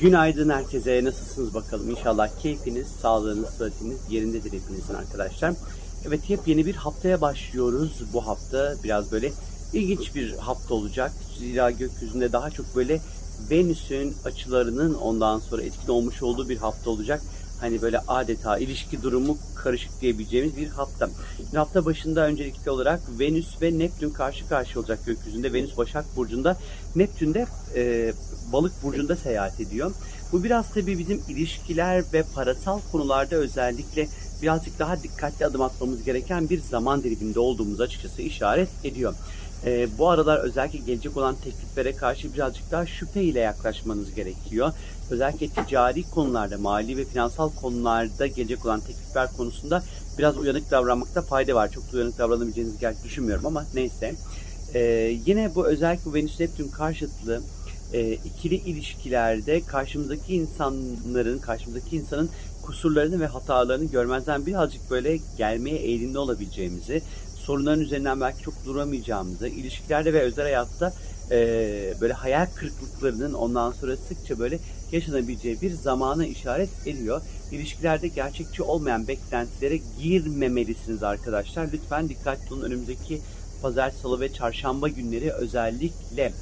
Günaydın herkese. Nasılsınız bakalım? İnşallah keyfiniz, sağlığınız, sıhhatiniz yerindedir hepinizin arkadaşlar. Evet yepyeni bir haftaya başlıyoruz. Bu hafta biraz böyle ilginç bir hafta olacak. Zira gökyüzünde daha çok böyle Venüs'ün açılarının ondan sonra etkili olmuş olduğu bir hafta olacak. Hani böyle adeta ilişki durumu karışık diyebileceğimiz bir hafta. Şimdi hafta başında öncelikli olarak Venüs ve Neptün karşı karşıya olacak gökyüzünde. Venüs Başak Burcu'nda, Neptün de e, Balık Burcu'nda seyahat ediyor. Bu biraz tabii bizim ilişkiler ve parasal konularda özellikle birazcık daha dikkatli adım atmamız gereken bir zaman diliminde olduğumuz açıkçası işaret ediyor. E, bu aralar özellikle gelecek olan tekliflere karşı birazcık daha şüphe ile yaklaşmanız gerekiyor. Özellikle ticari konularda, mali ve finansal konularda gelecek olan teklifler konusunda biraz uyanık davranmakta fayda var. Çok da uyanık davranabileceğinizi gerçi düşünmüyorum ama neyse. E, yine bu özellikle Venüs Neptün karşıtlığı e, ikili ilişkilerde karşımızdaki insanların, karşımızdaki insanın kusurlarını ve hatalarını görmezden birazcık böyle gelmeye eğilimli olabileceğimizi, sorunların üzerinden belki çok duramayacağımızı, ilişkilerde ve özel hayatta e, böyle hayal kırıklıklarının ondan sonra sıkça böyle yaşanabileceği bir zamana işaret ediyor. İlişkilerde gerçekçi olmayan beklentilere girmemelisiniz arkadaşlar. Lütfen dikkatli olun önümüzdeki pazar, salı ve çarşamba günleri özellikle.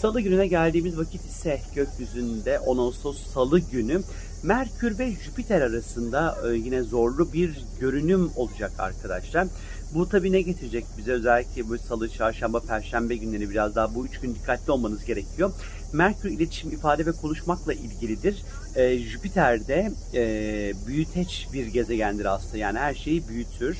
Salı gününe geldiğimiz vakit ise gökyüzünde 10 Ağustos Salı günü Merkür ve Jüpiter arasında e, yine zorlu bir görünüm olacak arkadaşlar. Bu tabii ne getirecek bize özellikle bu salı, çarşamba, perşembe günleri biraz daha bu üç gün dikkatli olmanız gerekiyor. Merkür iletişim, ifade ve konuşmakla ilgilidir. E, Jüpiter de e, büyüteç bir gezegendir aslında yani her şeyi büyütür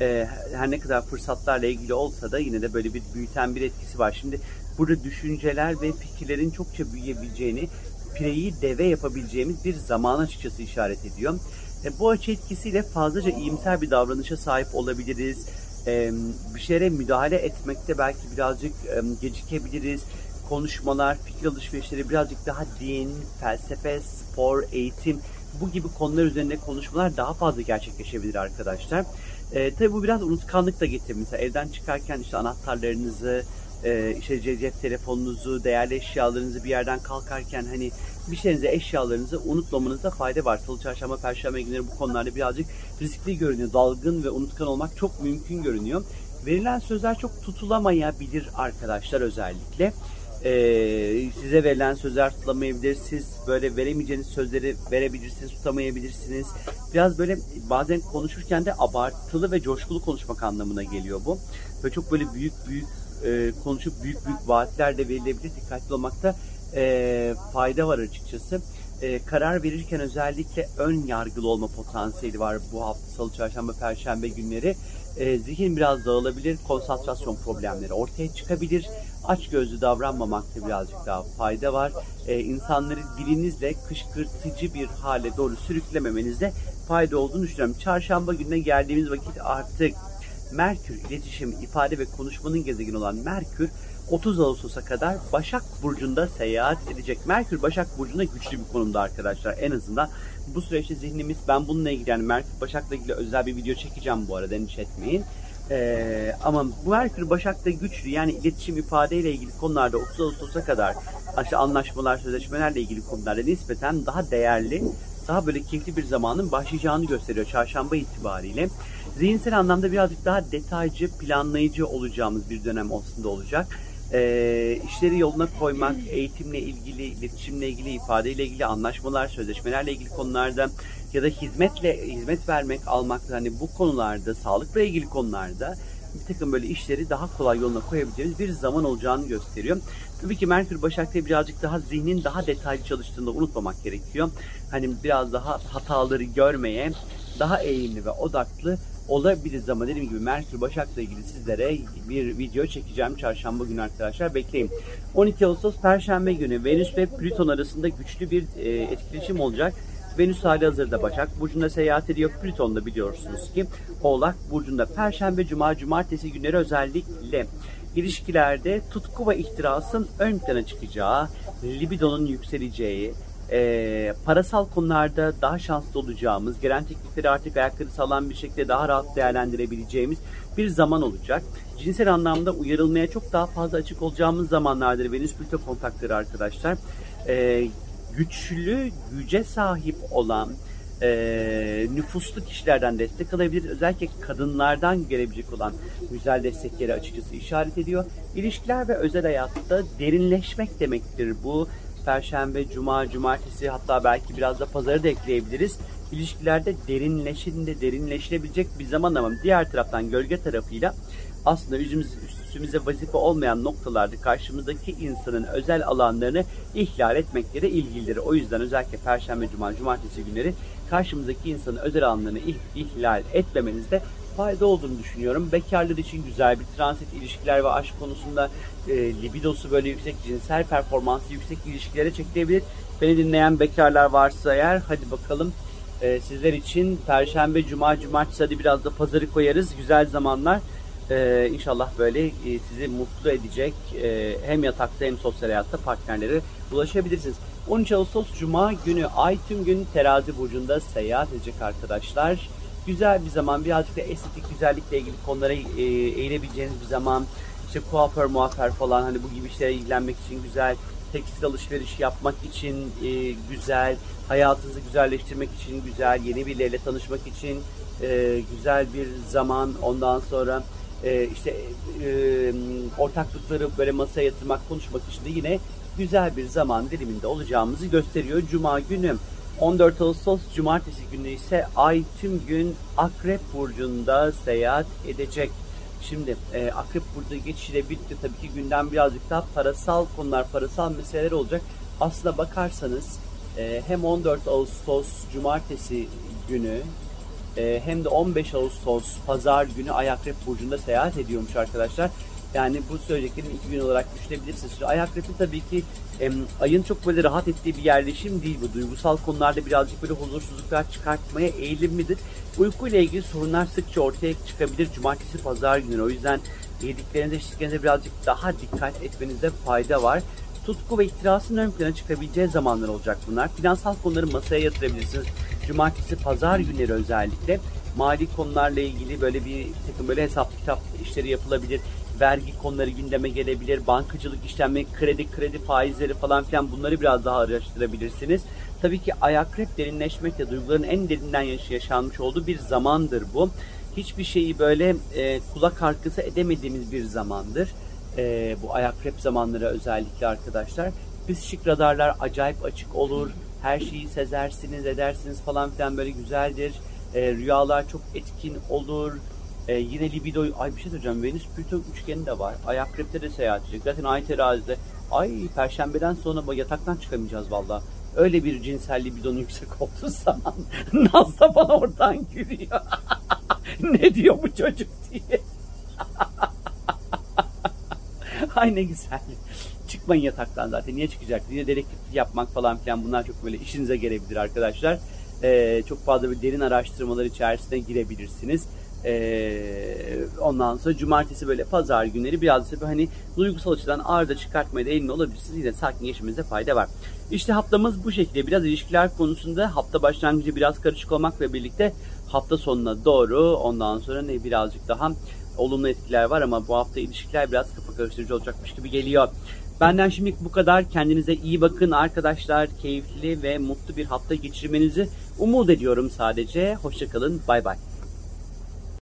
e, her ne kadar fırsatlarla ilgili olsa da yine de böyle bir büyüten bir etkisi var. Şimdi burada düşünceler ve fikirlerin çokça büyüyebileceğini, pireyi deve yapabileceğimiz bir zaman açıkçası işaret ediyor. E, bu açı etkisiyle fazlaca iyimser bir davranışa sahip olabiliriz. E, bir şeye müdahale etmekte belki birazcık e, gecikebiliriz. Konuşmalar, fikir alışverişleri birazcık daha din, felsefe, spor, eğitim bu gibi konular üzerinde konuşmalar daha fazla gerçekleşebilir arkadaşlar. E, tabii bu biraz unutkanlık da getirir. Mesela evden çıkarken işte anahtarlarınızı, e, işte cep telefonunuzu, değerli eşyalarınızı bir yerden kalkarken hani bir şeyinizi, eşyalarınızı unutmamanızda fayda var. Salı, çarşamba, perşembe günleri bu konularda birazcık riskli görünüyor. Dalgın ve unutkan olmak çok mümkün görünüyor. Verilen sözler çok tutulamayabilir arkadaşlar özellikle. Ee, size verilen sözler tutamayabilir. Siz böyle veremeyeceğiniz sözleri verebilirsiniz, tutamayabilirsiniz. Biraz böyle bazen konuşurken de abartılı ve coşkulu konuşmak anlamına geliyor bu. Ve çok böyle büyük büyük e, konuşup büyük büyük vaatler de verilebilir. Dikkatli olmakta e, fayda var açıkçası. E, karar verirken özellikle ön yargılı olma potansiyeli var bu hafta salı, çarşamba, perşembe günleri. E, zihin biraz dağılabilir, konsantrasyon problemleri ortaya çıkabilir. Aç gözlü davranmamakta birazcık daha fayda var. E, insanları dilinizle kışkırtıcı bir hale doğru sürüklememenizde fayda olduğunu düşünüyorum. Çarşamba gününe geldiğimiz vakit artık Merkür iletişim, ifade ve konuşmanın gezegeni olan Merkür 30 Ağustos'a kadar Başak Burcu'nda seyahat edecek. Merkür Başak Burcu'nda güçlü bir konumda arkadaşlar. En azından bu süreçte zihnimiz ben bununla ilgili yani Merkür Başak'la ilgili özel bir video çekeceğim bu arada endişe etmeyin. Ee, ama bu Merkür Başak'ta güçlü yani iletişim ifadeyle ilgili konularda 30 Ağustos'a kadar işte anlaşmalar, sözleşmelerle ilgili konularda nispeten daha değerli, daha böyle keyifli bir zamanın başlayacağını gösteriyor çarşamba itibariyle. Zihinsel anlamda birazcık daha detaycı, planlayıcı olacağımız bir dönem aslında olacak e, işleri yoluna koymak, eğitimle ilgili, iletişimle ilgili, ifadeyle ilgili anlaşmalar, sözleşmelerle ilgili konularda ya da hizmetle hizmet vermek, almak hani bu konularda, sağlıkla ilgili konularda bir takım böyle işleri daha kolay yoluna koyabileceğimiz bir zaman olacağını gösteriyor. Tabii ki Merkür Başak'ta birazcık daha zihnin daha detaylı çalıştığını unutmamak gerekiyor. Hani biraz daha hataları görmeye, daha eğimli ve odaklı olabiliriz ama dediğim gibi Merkür Başak'la ilgili sizlere bir video çekeceğim çarşamba günü arkadaşlar bekleyin. 12 Ağustos Perşembe günü Venüs ve Plüton arasında güçlü bir e, etkileşim olacak. Venüs hali hazırda Başak Burcu'nda seyahat ediyor. Plüton da biliyorsunuz ki Oğlak Burcu'nda Perşembe, Cuma, Cumartesi günleri özellikle ilişkilerde tutku ve ihtirasın ön plana çıkacağı, libidonun yükseleceği, e, parasal konularda daha şanslı olacağımız, gelen teklifleri artık ayakları sağlam bir şekilde daha rahat değerlendirebileceğimiz bir zaman olacak. Cinsel anlamda uyarılmaya çok daha fazla açık olacağımız zamanlardır Venüs Plüto kontakları arkadaşlar. E, güçlü, güce sahip olan e, nüfuslu kişilerden destek alabilir. Özellikle kadınlardan gelebilecek olan güzel destekleri açıkçası işaret ediyor. İlişkiler ve özel hayatta derinleşmek demektir bu. Perşembe, Cuma, Cumartesi hatta belki biraz da pazarı da ekleyebiliriz. İlişkilerde derinleşinde derinleşilebilecek bir zaman ama diğer taraftan gölge tarafıyla aslında yüzümüz, üstümüze vazife olmayan noktalarda karşımızdaki insanın özel alanlarını ihlal etmekleri ilgilidir. O yüzden özellikle Perşembe, Cuma, Cumartesi günleri karşımızdaki insanın özel alanlarını ihlal etmemenizde fayda olduğunu düşünüyorum. Bekarlar için güzel bir transit ilişkiler ve aşk konusunda e, libidosu böyle yüksek, cinsel performansı yüksek ilişkilere çekilebilir. Beni dinleyen bekarlar varsa eğer hadi bakalım e, sizler için Perşembe, Cuma, Cumartesi hadi biraz da pazarı koyarız. Güzel zamanlar. Ee, inşallah böyle e, sizi mutlu edecek e, hem yatakta hem sosyal hayatta partnerlere ulaşabilirsiniz. 13 Ağustos Cuma günü Ay tüm gün terazi burcunda seyahat edecek arkadaşlar. Güzel bir zaman birazcık da estetik güzellikle ilgili konulara e, eğilebileceğiniz bir zaman. İşte kuaför muaför falan hani bu gibi işlere ilgilenmek için güzel. Tekstil alışveriş yapmak için e, güzel. Hayatınızı güzelleştirmek için güzel. Yeni birileriyle tanışmak için e, güzel bir zaman. Ondan sonra e, işte e, ortaklıkları böyle masaya yatırmak, konuşmak için de yine güzel bir zaman diliminde olacağımızı gösteriyor. Cuma günü 14 Ağustos Cumartesi günü ise Ay tüm gün Akrep Burcu'nda seyahat edecek. Şimdi e, Akrep Burcu geçişiyle birlikte tabii ki gündem birazcık daha parasal konular, parasal meseleler olacak. Aslına bakarsanız e, hem 14 Ağustos Cumartesi günü e, hem de 15 Ağustos Pazar günü Ay Akrep Burcu'nda seyahat ediyormuş arkadaşlar. Yani bu söyleyeceklerim iki gün olarak düşünebilirsiniz. Şimdi ay akrepi tabii ki e, ayın çok böyle rahat ettiği bir yerleşim değil bu. Duygusal konularda birazcık böyle huzursuzluklar çıkartmaya eğilimlidir. Uyku ile ilgili sorunlar sıkça ortaya çıkabilir cumartesi pazar günleri. O yüzden yediklerinize içtiklerinize birazcık daha dikkat etmenizde fayda var. Tutku ve ihtirasın ön plana çıkabileceği zamanlar olacak bunlar. Finansal konuları masaya yatırabilirsiniz. Cumartesi pazar günleri özellikle mali konularla ilgili böyle bir takım böyle hesap kitap işleri yapılabilir vergi konuları gündeme gelebilir, bankacılık işlemleri, kredi, kredi faizleri falan filan bunları biraz daha araştırabilirsiniz. Tabii ki ayakrep derinleşmekle duyguların en derinden yaşanmış olduğu bir zamandır bu. Hiçbir şeyi böyle e, kulak arkası edemediğimiz bir zamandır. E, bu ayakrep zamanları özellikle arkadaşlar. Psikik radarlar acayip açık olur. Her şeyi sezersiniz, edersiniz falan filan böyle güzeldir. E, rüyalar çok etkin olur ee, yine libido, ay bir şey söyleyeceğim. Venüs Plüton üçgeni de var. Ay akrepte de seyahat edecek. Zaten ay terazide. Ay perşembeden sonra yataktan çıkamayacağız valla. Öyle bir cinsel libidonun yüksek olduğu zaman Naz da bana oradan gülüyor. ne diyor bu çocuk diye. Ay ne güzel. Çıkmayın yataktan zaten. Niye çıkacak? Yine dedektif yapmak falan filan bunlar çok böyle işinize gelebilir arkadaşlar. Ee, çok fazla bir derin araştırmalar içerisine girebilirsiniz. Ee, ondan sonra cumartesi böyle pazar günleri biraz da hani duygusal açıdan arıza çıkartmaya da emin olabilirsiniz. Yine sakin geçmemize fayda var. İşte haftamız bu şekilde. Biraz ilişkiler konusunda hafta başlangıcı biraz karışık olmakla birlikte hafta sonuna doğru ondan sonra ne birazcık daha olumlu etkiler var ama bu hafta ilişkiler biraz kafa karıştırıcı olacakmış gibi geliyor. Benden şimdilik bu kadar. Kendinize iyi bakın arkadaşlar. Keyifli ve mutlu bir hafta geçirmenizi umut ediyorum sadece. Hoşçakalın. Bay bay.